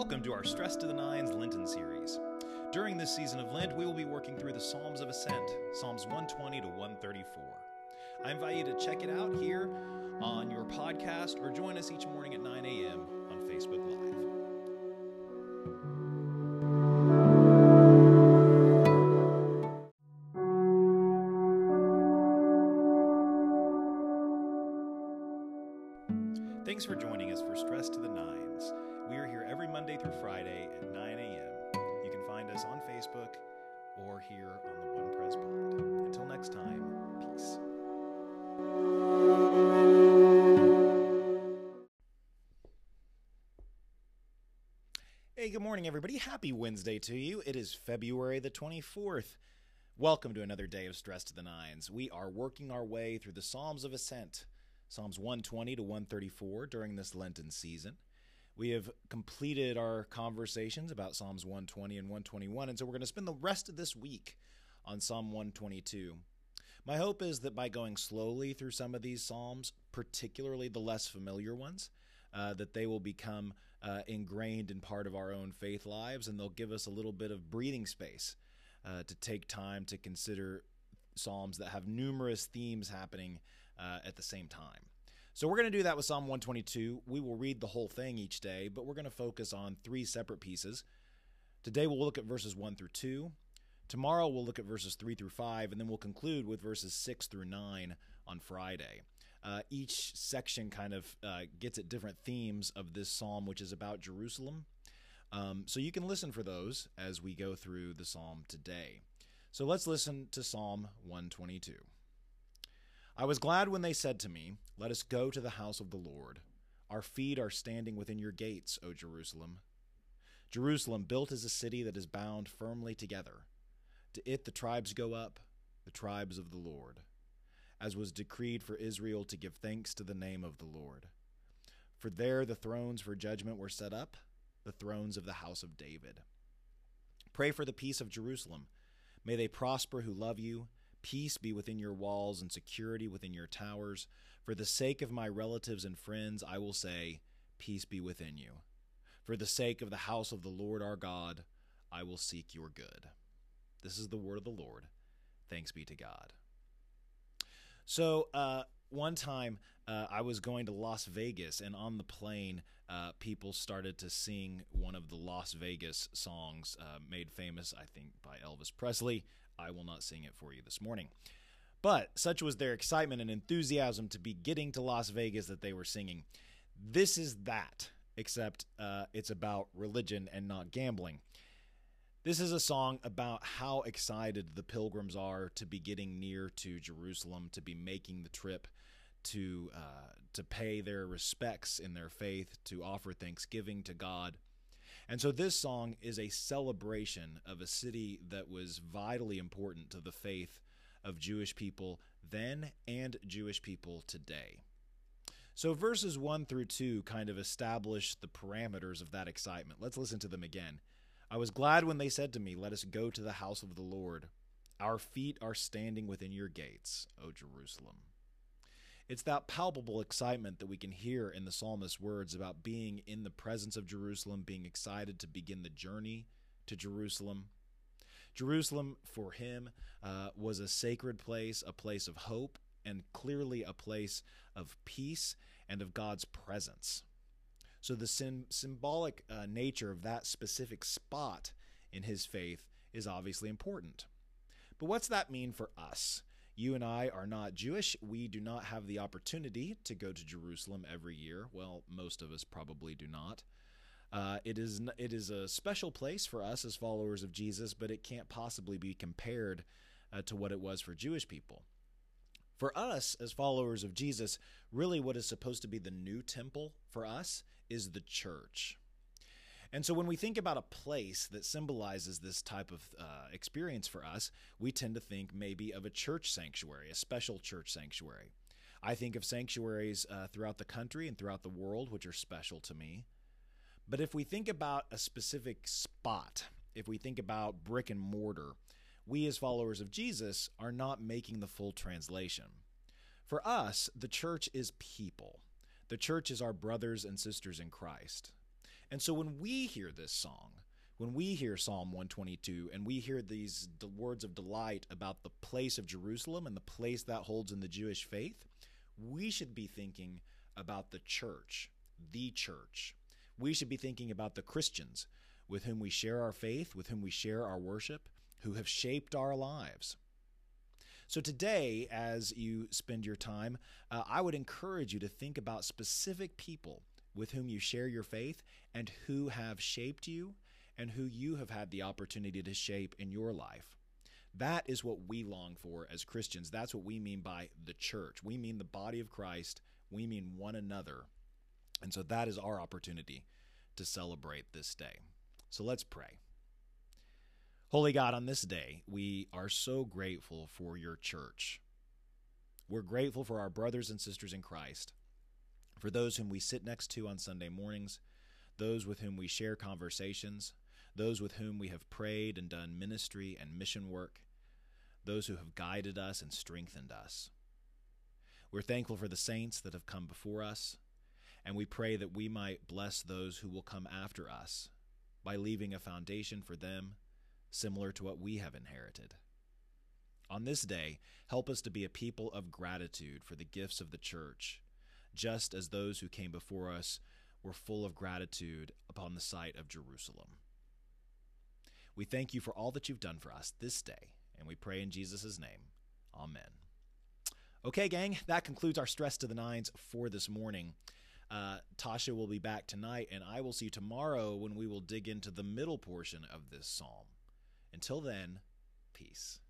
Welcome to our Stress to the Nines Lenten series. During this season of Lent, we will be working through the Psalms of Ascent, Psalms 120 to 134. I invite you to check it out here on your podcast or join us each morning at 9 a.m. on Facebook Thanks for joining us for Stress to the Nines. We are here every Monday through Friday at 9 a.m. You can find us on Facebook or here on the One Press Pod. Until next time, peace. Hey, good morning, everybody. Happy Wednesday to you. It is February the 24th. Welcome to another day of Stress to the Nines. We are working our way through the Psalms of Ascent, Psalms 120 to 134 during this Lenten season. We have completed our conversations about Psalms 120 and 121, and so we're going to spend the rest of this week on Psalm 122. My hope is that by going slowly through some of these Psalms, particularly the less familiar ones, uh, that they will become uh, ingrained in part of our own faith lives, and they'll give us a little bit of breathing space uh, to take time to consider Psalms that have numerous themes happening uh, at the same time. So we're going to do that with Psalm 122. We will read the whole thing each day, but we're going to focus on three separate pieces. Today we'll look at verses 1 through 2. Tomorrow we'll look at verses 3 through 5, and then we'll conclude with verses 6 through 9 on Friday. Uh, each section kind of uh, gets at different themes of this psalm, which is about Jerusalem. Um, so you can listen for those as we go through the psalm today. So let's listen to Psalm 122. I was glad when they said to me, Let us go to the house of the Lord. Our feet are standing within your gates, O Jerusalem. Jerusalem, built as a city that is bound firmly together. To it the tribes go up, the tribes of the Lord, as was decreed for Israel to give thanks to the name of the Lord. For there the thrones for judgment were set up, the thrones of the house of David. Pray for the peace of Jerusalem. May they prosper who love you. Peace be within your walls and security within your towers. For the sake of my relatives and friends, I will say, Peace be within you. For the sake of the house of the Lord our God, I will seek your good. This is the word of the Lord. Thanks be to God. So, uh, one time uh, I was going to Las Vegas, and on the plane, uh, people started to sing one of the Las Vegas songs uh, made famous, I think, by Elvis Presley. I will not sing it for you this morning. But such was their excitement and enthusiasm to be getting to Las Vegas that they were singing. This is that, except uh, it's about religion and not gambling. This is a song about how excited the pilgrims are to be getting near to Jerusalem, to be making the trip, to uh, to pay their respects in their faith, to offer thanksgiving to God. And so this song is a celebration of a city that was vitally important to the faith of Jewish people then and Jewish people today. So verses 1 through 2 kind of establish the parameters of that excitement. Let's listen to them again. I was glad when they said to me, Let us go to the house of the Lord. Our feet are standing within your gates, O Jerusalem. It's that palpable excitement that we can hear in the psalmist's words about being in the presence of Jerusalem, being excited to begin the journey to Jerusalem. Jerusalem, for him, uh, was a sacred place, a place of hope, and clearly a place of peace and of God's presence. So, the sim- symbolic uh, nature of that specific spot in his faith is obviously important. But what's that mean for us? You and I are not Jewish. We do not have the opportunity to go to Jerusalem every year. Well, most of us probably do not. Uh, it is it is a special place for us as followers of Jesus, but it can't possibly be compared uh, to what it was for Jewish people. For us as followers of Jesus, really what is supposed to be the new temple for us is the church. And so when we think about a place that symbolizes this type of uh, experience for us, we tend to think maybe of a church sanctuary, a special church sanctuary. I think of sanctuaries uh, throughout the country and throughout the world, which are special to me. But if we think about a specific spot, if we think about brick and mortar, we as followers of Jesus are not making the full translation. For us, the church is people. The church is our brothers and sisters in Christ. And so when we hear this song, when we hear Psalm 122 and we hear these words of delight about the place of Jerusalem and the place that holds in the Jewish faith, we should be thinking about the church, the church. We should be thinking about the Christians with whom we share our faith, with whom we share our worship, who have shaped our lives. So, today, as you spend your time, uh, I would encourage you to think about specific people with whom you share your faith and who have shaped you and who you have had the opportunity to shape in your life. That is what we long for as Christians. That's what we mean by the church. We mean the body of Christ, we mean one another. And so that is our opportunity to celebrate this day. So let's pray. Holy God, on this day, we are so grateful for your church. We're grateful for our brothers and sisters in Christ, for those whom we sit next to on Sunday mornings, those with whom we share conversations, those with whom we have prayed and done ministry and mission work, those who have guided us and strengthened us. We're thankful for the saints that have come before us, and we pray that we might bless those who will come after us by leaving a foundation for them similar to what we have inherited. On this day, help us to be a people of gratitude for the gifts of the church, just as those who came before us were full of gratitude upon the site of Jerusalem. We thank you for all that you've done for us this day, and we pray in Jesus' name. Amen. Okay, gang, that concludes our Stress to the Nines for this morning. Uh, Tasha will be back tonight, and I will see you tomorrow when we will dig into the middle portion of this psalm. Until then, peace.